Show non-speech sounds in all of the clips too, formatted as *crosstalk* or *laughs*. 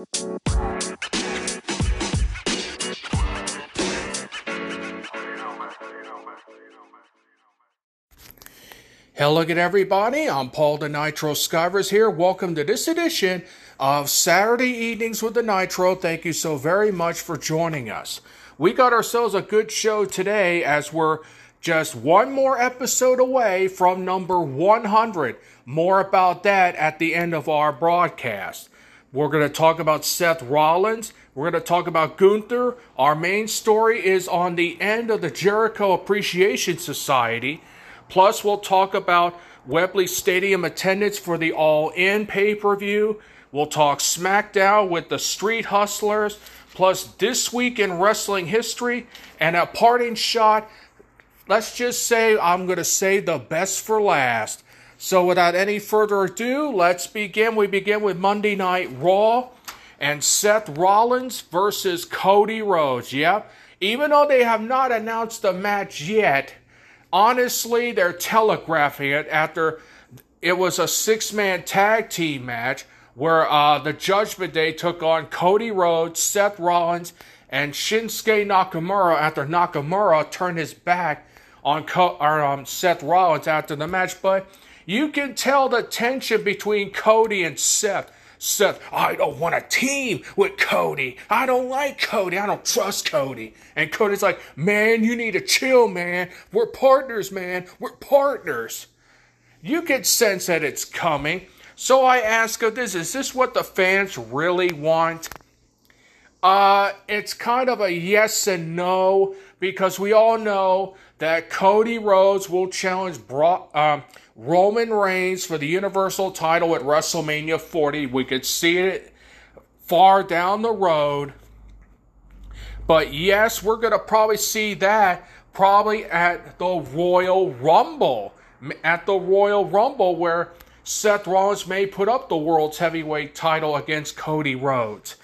Hello again, everybody. I'm Paul the Nitro Skivers here. Welcome to this edition of Saturday Evenings with the Nitro. Thank you so very much for joining us. We got ourselves a good show today as we're just one more episode away from number 100. More about that at the end of our broadcast. We're going to talk about Seth Rollins. We're going to talk about Gunther. Our main story is on the end of the Jericho Appreciation Society. Plus, we'll talk about Wembley Stadium attendance for the All In pay per view. We'll talk SmackDown with the Street Hustlers. Plus, this week in wrestling history and a parting shot. Let's just say I'm going to say the best for last. So, without any further ado, let's begin. We begin with Monday Night Raw and Seth Rollins versus Cody Rhodes. Yep. Even though they have not announced the match yet, honestly, they're telegraphing it after it was a six man tag team match where uh, the Judgment Day took on Cody Rhodes, Seth Rollins, and Shinsuke Nakamura after Nakamura turned his back on Co- or, um, Seth Rollins after the match. But you can tell the tension between Cody and Seth. Seth, I don't want a team with Cody. I don't like Cody. I don't trust Cody. And Cody's like, man, you need to chill, man. We're partners, man. We're partners. You can sense that it's coming. So I ask of this is this what the fans really want? Uh, it's kind of a yes and no because we all know that Cody Rhodes will challenge Bro- um, Roman Reigns for the Universal title at WrestleMania 40. We could see it far down the road. But yes, we're going to probably see that probably at the Royal Rumble. At the Royal Rumble, where Seth Rollins may put up the world's heavyweight title against Cody Rhodes.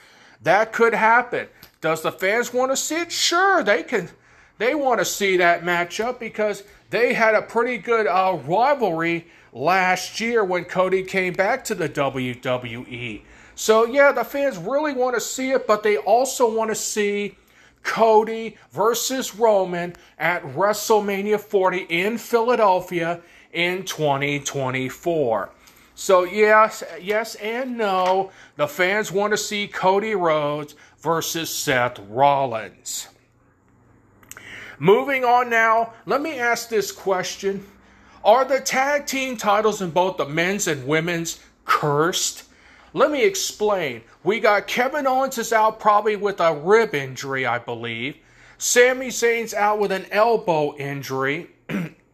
That could happen. Does the fans want to see it? Sure, they can. They want to see that matchup because they had a pretty good uh, rivalry last year when Cody came back to the WWE. So, yeah, the fans really want to see it, but they also want to see Cody versus Roman at WrestleMania 40 in Philadelphia in 2024. So, yes, yes and no. The fans want to see Cody Rhodes versus Seth Rollins. Moving on now, let me ask this question Are the tag team titles in both the men's and women's cursed? Let me explain. We got Kevin Owens is out probably with a rib injury, I believe. Sami Zayn's out with an elbow injury.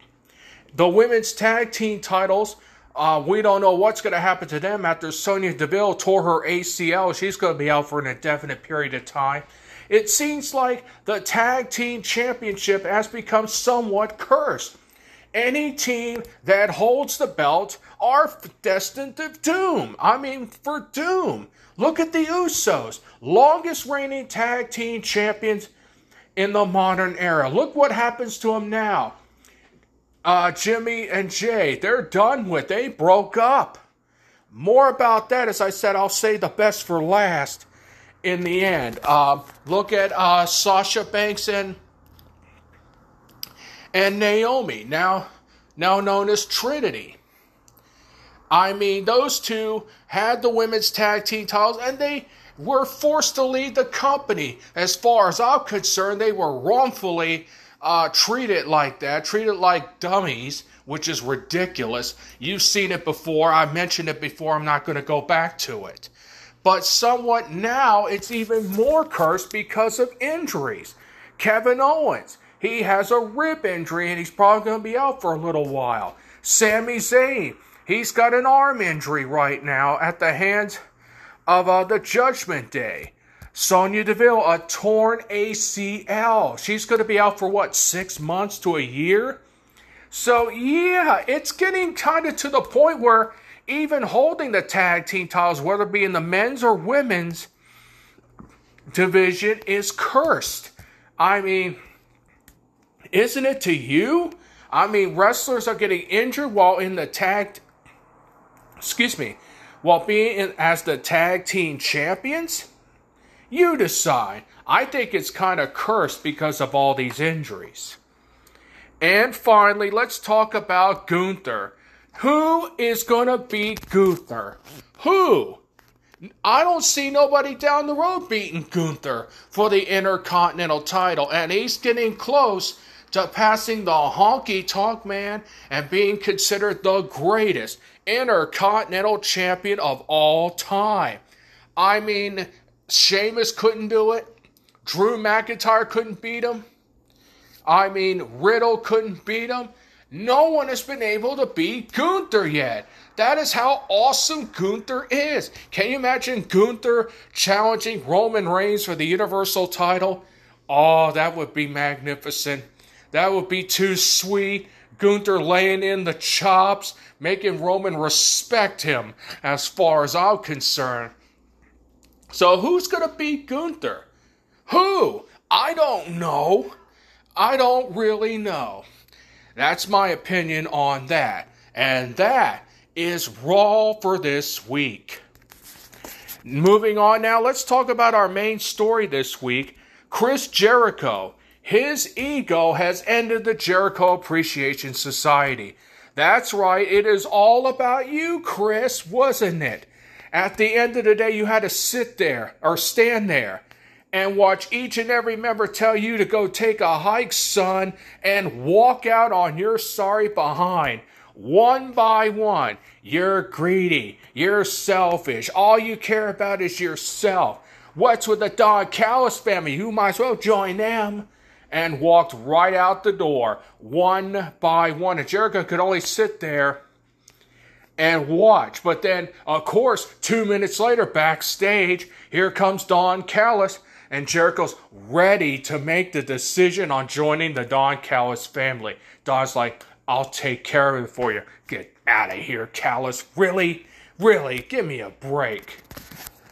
*clears throat* the women's tag team titles, uh, we don't know what's going to happen to them after Sonya Deville tore her ACL. She's going to be out for an indefinite period of time. It seems like the tag team championship has become somewhat cursed. Any team that holds the belt are destined to doom. I mean, for doom. Look at the Usos, longest reigning tag team champions in the modern era. Look what happens to them now. Uh, Jimmy and Jey, they're done with. They broke up. More about that, as I said, I'll say the best for last in the end. Uh, look at uh, Sasha Banks and and Naomi, now now known as Trinity. I mean, those two had the women's tag team titles, and they were forced to leave the company. As far as I'm concerned, they were wrongfully uh, treated like that, treated like dummies, which is ridiculous. You've seen it before. I mentioned it before. I'm not going to go back to it. But somewhat now it's even more cursed because of injuries. Kevin Owens, he has a rib injury and he's probably going to be out for a little while. Sami Zayn, he's got an arm injury right now at the hands of uh, the Judgment Day. Sonya Deville, a torn ACL. She's going to be out for what, six months to a year? So, yeah, it's getting kind of to the point where even holding the tag team titles, whether it be in the men's or women's division, is cursed. I mean, isn't it to you? I mean, wrestlers are getting injured while in the tag, excuse me, while being in, as the tag team champions? You decide. I think it's kind of cursed because of all these injuries. And finally, let's talk about Gunther. Who is going to beat Gunther? Who? I don't see nobody down the road beating Gunther for the Intercontinental title, and he's getting close to passing the honky tonk man and being considered the greatest Intercontinental champion of all time. I mean, Sheamus couldn't do it. Drew McIntyre couldn't beat him. I mean, Riddle couldn't beat him. No one has been able to beat Gunther yet. That is how awesome Gunther is. Can you imagine Gunther challenging Roman Reigns for the Universal title? Oh, that would be magnificent. That would be too sweet. Gunther laying in the chops, making Roman respect him as far as I'm concerned. So, who's going to beat Gunther? Who? I don't know. I don't really know. That's my opinion on that. And that is Raw for this week. Moving on now, let's talk about our main story this week Chris Jericho. His ego has ended the Jericho Appreciation Society. That's right, it is all about you, Chris, wasn't it? At the end of the day, you had to sit there or stand there and watch each and every member tell you to go take a hike, son, and walk out on your sorry behind. One by one, you're greedy, you're selfish, all you care about is yourself. What's with the Don Callis family? You might as well join them. And walked right out the door, one by one. And Jericho could only sit there and watch. But then, of course, two minutes later, backstage, here comes Don Callis and Jericho's ready to make the decision on joining the Don Callis family. Don's like, I'll take care of it for you. Get out of here, Callis. Really? Really? Give me a break.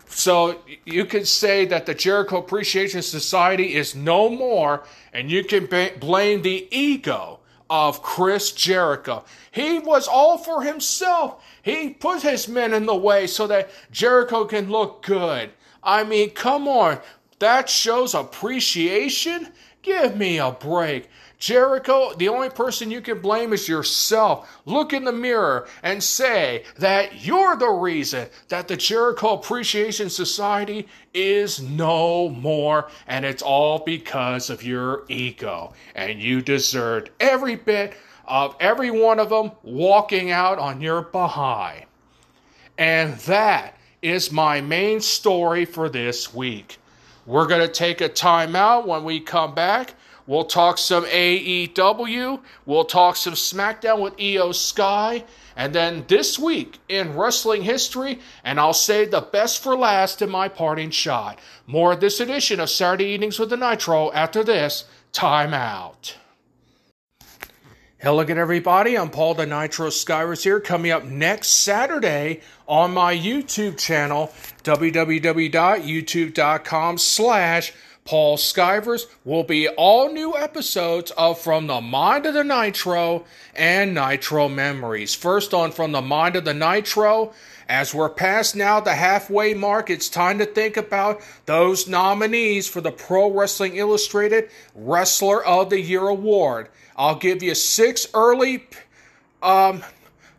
So you could say that the Jericho Appreciation Society is no more, and you can blame the ego of Chris Jericho. He was all for himself. He put his men in the way so that Jericho can look good. I mean, come on. That shows appreciation? Give me a break. Jericho, the only person you can blame is yourself. Look in the mirror and say that you're the reason that the Jericho Appreciation Society is no more, and it's all because of your ego. And you deserved every bit of every one of them walking out on your behind. And that is my main story for this week. We're going to take a timeout when we come back. We'll talk some AEW. We'll talk some SmackDown with Iyo Sky. And then this week in wrestling history, and I'll say the best for last in my parting shot. More of this edition of Saturday Evenings with the Nitro after this timeout. Hello again, everybody. I'm Paul the Nitro Skivers here. Coming up next Saturday on my YouTube channel, www.youtube.com slash Paul Skivers, will be all new episodes of From the Mind of the Nitro and Nitro Memories. First on From the Mind of the Nitro, as we're past now the halfway mark, it's time to think about those nominees for the Pro Wrestling Illustrated Wrestler of the Year Award. I'll give you six early um,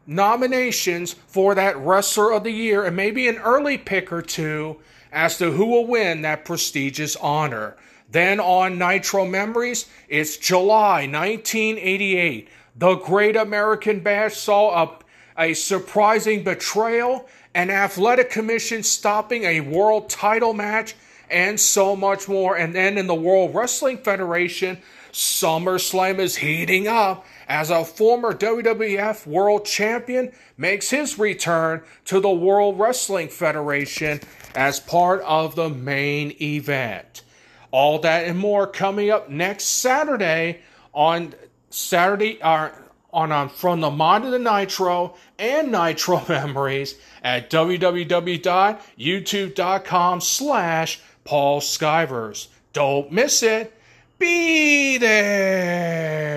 nominations for that Wrestler of the Year and maybe an early pick or two as to who will win that prestigious honor. Then on Nitro Memories, it's July 1988. The Great American Bash saw a, a surprising betrayal, an athletic commission stopping a world title match, and so much more. And then in the World Wrestling Federation, SummerSlam is heating up as a former WWF World Champion makes his return to the World Wrestling Federation as part of the main event. All that and more coming up next Saturday on Saturday uh, on, on From the Mind of the Nitro and Nitro *laughs* Memories at www.youtube.com slash Paul Skivers. Don't miss it be there.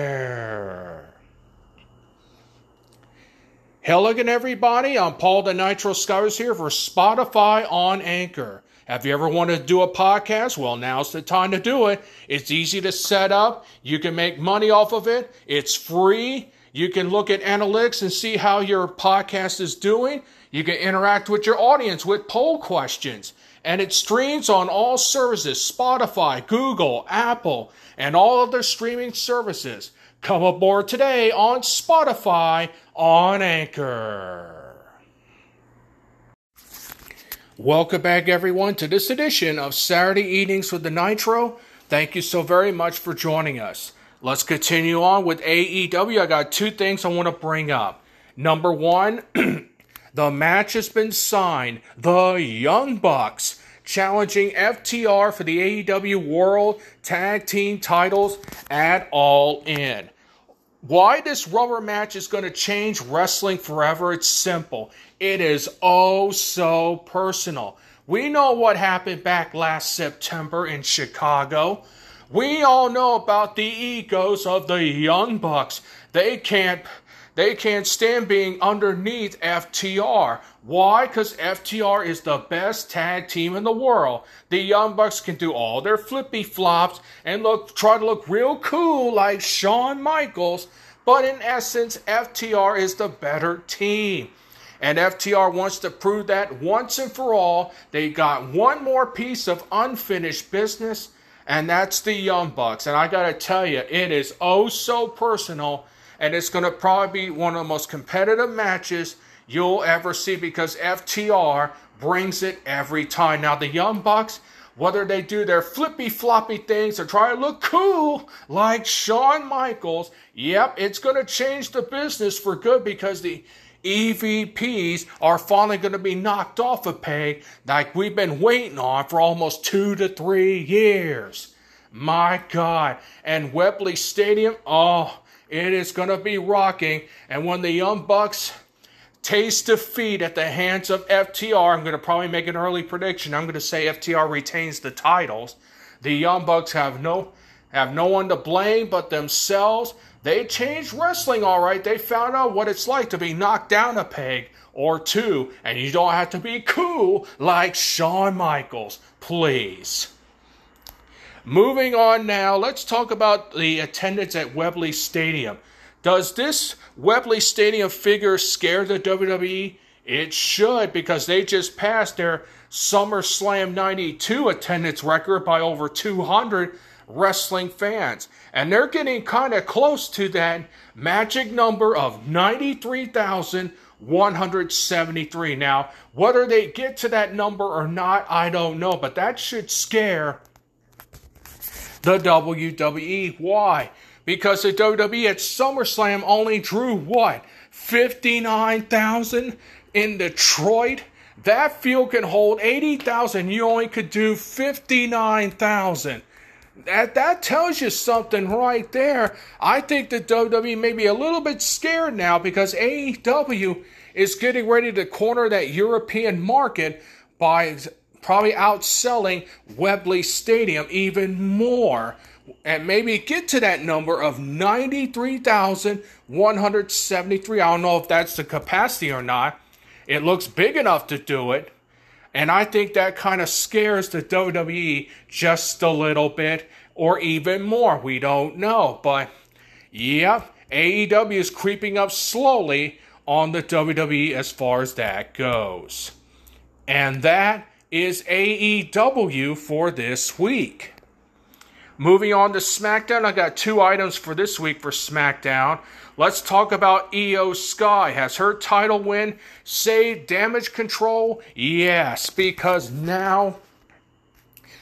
Hello again, everybody. I'm Paul the Nitro Skivers here for Spotify on Anchor. Have you ever wanted to do a podcast? Well, now's the time to do it. It's easy to set up. You can make money off of it. It's free. You can look at analytics and see how your podcast is doing. You can interact with your audience with poll questions. And it streams on all services Spotify, Google, Apple, and all other streaming services. Come aboard today on Spotify on Anchor. Welcome back, everyone, to this edition of Saturday Evenings with the Nitro. Thank you so very much for joining us. Let's continue on with AEW. I got two things I want to bring up. Number one, *clears throat* the match has been signed. The Young Bucks challenging FTR for the AEW World Tag Team titles at All In. Why this rubber match is going to change wrestling forever, it's simple. It is oh so personal. We know what happened back last September in Chicago. We all know about the egos of the Young Bucks. They can't they can't stand being underneath FTR. Why? Because FTR is the best tag team in the world. The Young Bucks can do all their flippy flops and look try to look real cool like Shawn Michaels, but in essence, FTR is the better team. And FTR wants to prove that once and for all. They got one more piece of unfinished business, and that's the Young Bucks. And I gotta tell you, it is oh so personal and it's to probably be one of the most competitive matches you'll ever see because FTR brings it every time. Now, the Young Bucks, whether they do their flippy floppy things or try to look cool like Shawn Michaels, yep, it's to change the business for good because the EVPs are finally going to be knocked off a peg like we've been waiting on for almost two to three years. My God. And Wembley Stadium, oh, it is going to be rocking. And when the Young Bucks taste defeat at the hands of FTR, I'm going to probably make an early prediction. I'm going to say FTR retains the titles. The Young Bucks have no have no one to blame but themselves. They changed wrestling all right. They found out what it's like to be knocked down a peg or two, and you don't have to be cool like Shawn Michaels. Please. Moving on now, let's talk about the attendance at Wembley Stadium. Does this Wembley Stadium figure scare the WWE? It should because they just passed their SummerSlam 92 attendance record by over 200 wrestling fans. And they're getting kind of close to that magic number of 93,173. Now, whether they get to that number or not, I don't know, but that should scare the WWE. Why? Because the WWE at SummerSlam only drew what? 59,000 in Detroit? That field can hold 80,000. You only could do 59,000. That, that tells you something right there. I think that WWE may be a little bit scared now because AEW is getting ready to corner that European market by probably outselling Wembley Stadium even more and maybe get to that number of 93,173. I don't know if that's the capacity or not. It looks big enough to do it. And I think that kind of scares the WWE just a little bit or even more. We don't know. But yeah, AEW is creeping up slowly on the WWE as far as that goes. And that is AEW for this week. Moving on to SmackDown, I got two items for this week for SmackDown. Let's talk about Iyo Sky. Has her title win saved damage control? Yes, because now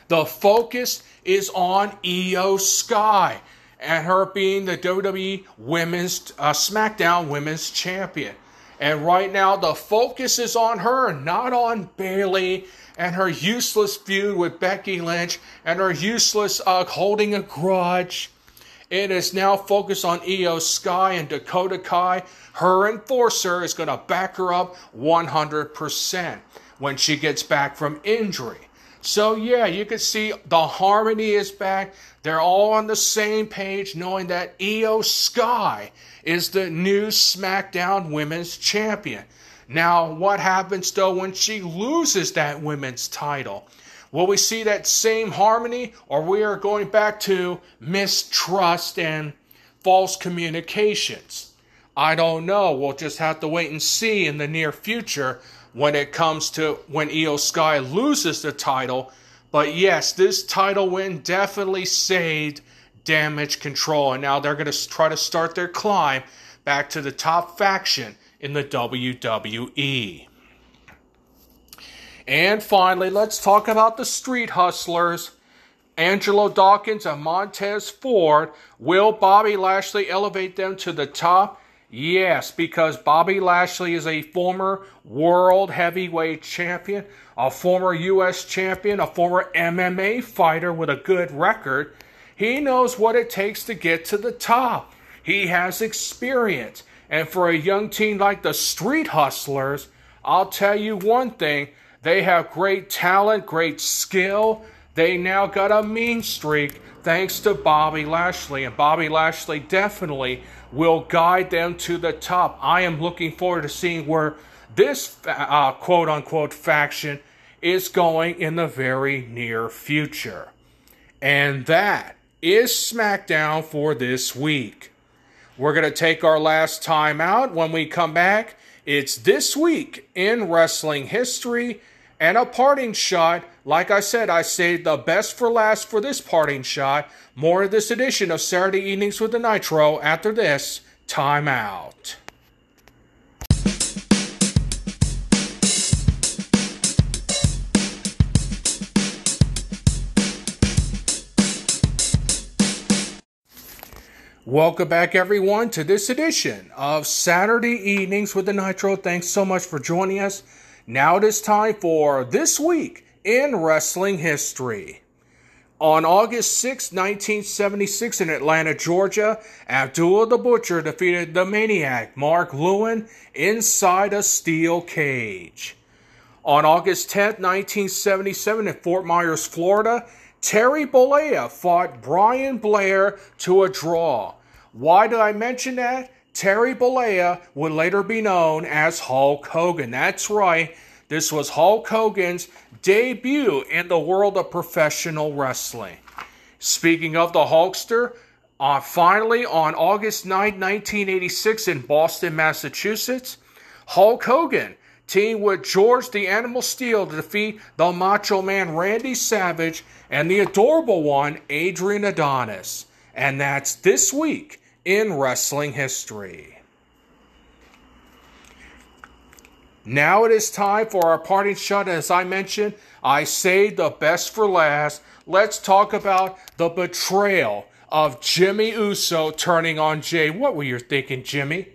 the focus is on Iyo Sky and her being the WWE Women's uh, SmackDown Women's Champion. And right now the focus is on her, not on Bayley and her useless feud with Becky Lynch and her useless uh, holding a grudge. It is now focused on Iyo Sky and Dakota Kai. Her enforcer is going to back her up 100% when she gets back from injury. So, yeah, you can see the harmony is back. They're all on the same page, knowing that Iyo Sky is the new SmackDown Women's Champion. Now, what happens though when she loses that women's title? Will we see that same harmony, or we are going back to mistrust and false communications? I don't know. We'll just have to wait and see in the near future when it comes to when Iyo Sky loses the title. But yes, this title win definitely saved damage control. And now they're going to try to start their climb back to the top faction in the WWE. And finally, let's talk about the Street Hustlers. Angelo Dawkins and Montez Ford. Will Bobby Lashley elevate them to the top? Yes, because Bobby Lashley is a former world heavyweight champion, a former U.S. champion, a former MMA fighter with a good record. He knows what it takes to get to the top. He has experience. And for a young team like the Street Hustlers, I'll tell you one thing they have great talent, great skill. They now got a mean streak thanks to Bobby Lashley. And Bobby Lashley definitely will guide them to the top. I am looking forward to seeing where this uh, quote unquote faction is going in the very near future. And that is SmackDown for this week. We're going to take our last time out. When we come back, it's this week in wrestling history and a parting shot. Like I said, I saved the best for last for this parting shot. More of this edition of Saturday Evenings with the Nitro after this timeout. Welcome back, everyone, to this edition of Saturday Evenings with the Nitro. Thanks so much for joining us. Now it is time for This Week in Wrestling History. On August 6, 1976, in Atlanta, Georgia, Abdullah the Butcher defeated the Maniac, Mark Lewin, inside a steel cage. On August 10, 1977, in Fort Myers, Florida, Terry Bollea fought Brian Blair to a draw. Why did I mention that? Terry Bollea would later be known as Hulk Hogan. That's right. This was Hulk Hogan's debut in the world of professional wrestling. Speaking of the Hulkster, uh, finally on August 9, 1986, in Boston, Massachusetts, Hulk Hogan teamed with George the Animal Steele to defeat the Macho Man Randy Savage and the adorable one Adrian Adonis. And that's this week in wrestling history. Now it is time for our parting shot. As I mentioned, I saved the best for last. Let's talk about the betrayal of Jimmy Uso turning on Jey. What were you thinking, Jimmy?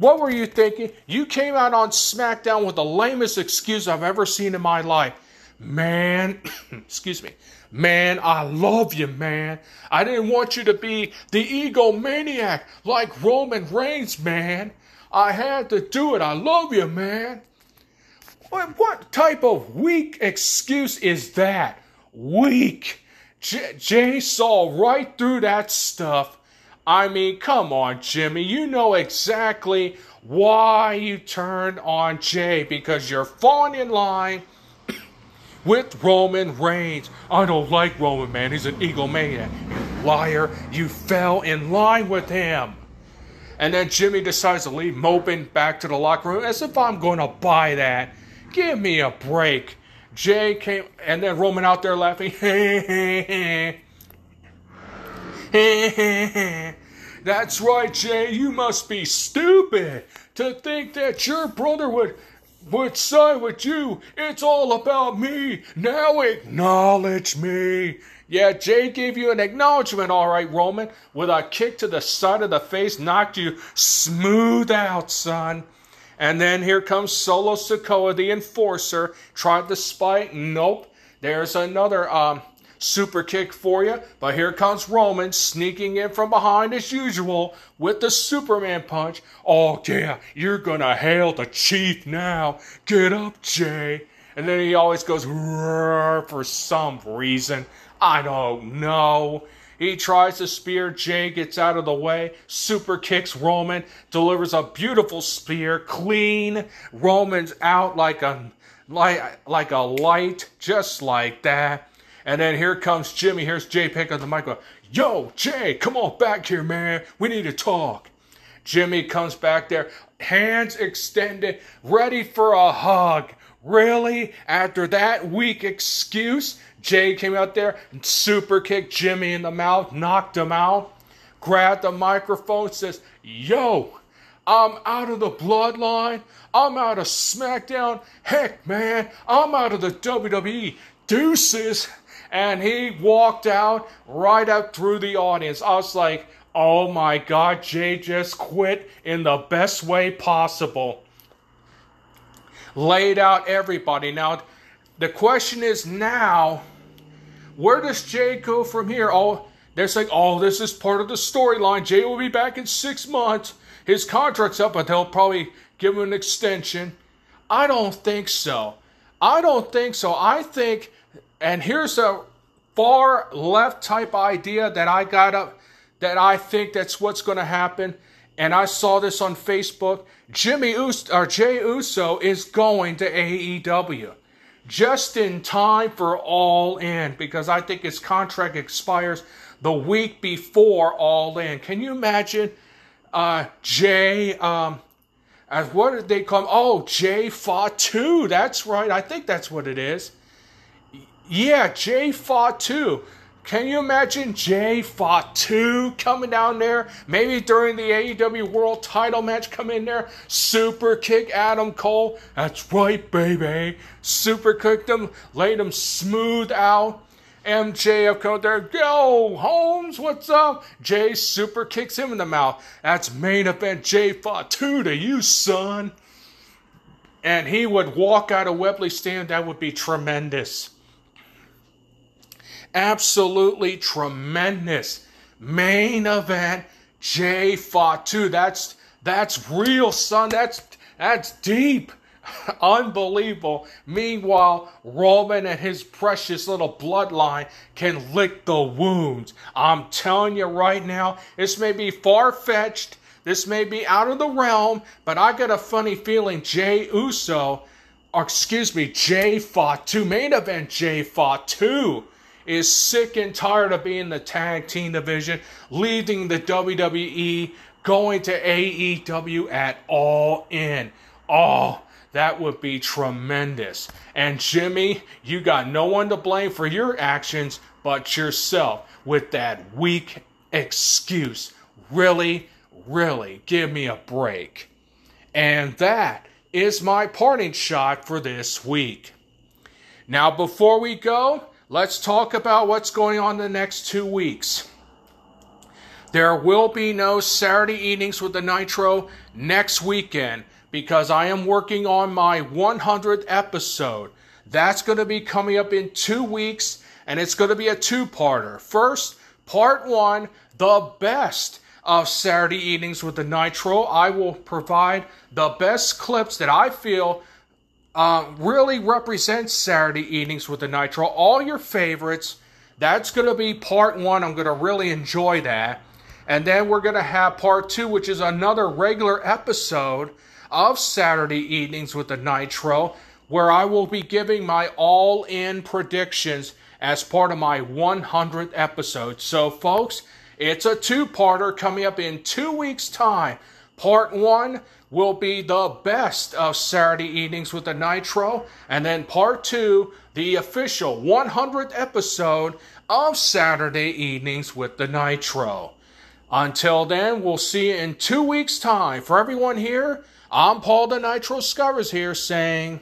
What were you thinking? You came out on SmackDown with the lamest excuse I've ever seen in my life. Man, *coughs* excuse me. Man, I love you, man. I didn't want you to be the egomaniac like Roman Reigns, man. I had to do it. I love you, man. What, type of weak excuse is that? Weak. Jey saw right through that stuff. I mean, come on, Jimmy. You know exactly why you turned on Jey because you're falling in line with Roman Reigns. I don't like Roman, man. He's an egomaniac. You liar. You fell in line with him. And then Jimmy decides to leave moping back to the locker room as if I'm going to buy that. Give me a break. Jey came, and then Roman out there laughing. *laughs* *laughs* That's right, Jey. You must be stupid to think that your brother would would side with you. It's all about me. Now acknowledge me. Yeah, Jey gave you an acknowledgement, all right, Roman, with a kick to the side of the face, knocked you smooth out, son. And then here comes Solo Sikoa, the enforcer, tried to spite. Nope. There's another um, super kick for you. But here comes Roman sneaking in from behind as usual with the Superman punch. Oh, yeah, you're gonna hail the chief now. Get up, Jey. And then he always goes for some reason. I don't know. He tries to spear. Jey gets out of the way. Super kicks Roman. Delivers a beautiful spear. Clean. Roman's out like a like like a light, just like that. And then here comes Jimmy. Here's Jey picking up the mic. Yo, Jey, come on back here, man. We need to talk. Jimmy comes back there, hands extended, ready for a hug. Really? After that weak excuse, Jey came out there and super kicked Jimmy in the mouth, knocked him out, grabbed the microphone, says, Yo, I'm out of the bloodline. I'm out of SmackDown. Heck, man, I'm out of the WWE. Deuces. And he walked out right up through the audience. I was like, oh my God, Jey just quit in the best way possible. Laid out everybody. Now, the question is now, where does Jey go from here? Oh, they're saying, oh, this is part of the storyline. Jey will be back in six months. His contract's up, but they'll probably give him an extension. I don't think so. I don't think so. I think, and here's a far left type idea that I got up, that I think that's what's going to happen. And I saw this on Facebook. Jimmy Uso, or Jey Uso is going to AEW just in time for All In because I think his contract expires the week before All In. Can you imagine uh, Jey? Um, as what did they call him? Oh, Jey Fatu. That's right. I think that's what it is. Yeah, Jey Fatu. Can you imagine Jey Fatu coming down there? Maybe during the AEW World Title match, come in there, super kick Adam Cole. That's right, baby. Super kicked him, laid him smooth out. MJF come there, yo, Holmes, what's up? Jey super kicks him in the mouth. That's main event Jey Fatu to you, son. And he would walk out of Wembley Stand. That would be tremendous. Absolutely tremendous. Main event Jey Fatu. That's that's real, son. That's that's deep. *laughs* Unbelievable. Meanwhile, Roman and his precious little bloodline can lick the wounds. I'm telling you right now, this may be far fetched. This may be out of the realm, but I got a funny feeling Jey Uso, or excuse me, Jey Fatu, main event Jey Fatu, is sick and tired of being the tag team division, leaving the WWE, going to AEW at all in. Oh, that would be tremendous. And Jimmy, you got no one to blame for your actions but yourself with that weak excuse. Really, really, give me a break. And that is my parting shot for this week. Now, before we go, let's talk about what's going on the next two weeks. There will be no Saturday evenings with the Nitro next weekend because I am working on my 100th episode. That's going to be coming up in two weeks, and it's going to be a two parter. First, part one, the best of Saturday evenings with the Nitro. I will provide the best clips that I feel uh, really represents Saturday evenings with the Nitro. All your favorites. That's going to be part one. I'm going to really enjoy that. And then we're going to have part two, which is another regular episode of Saturday evenings with the Nitro, where I will be giving my all in predictions as part of my 100th episode. So, folks, it's a two parter coming up in two weeks' time. Part one will be the best of Saturday evenings with the Nitro, and then part two, the official 100th episode of Saturday evenings with the Nitro. Until then, we'll see you in two weeks' time. For everyone here, I'm Paul the Nitro Skivers here saying,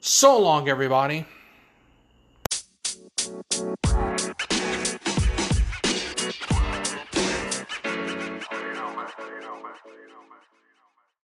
so long, everybody.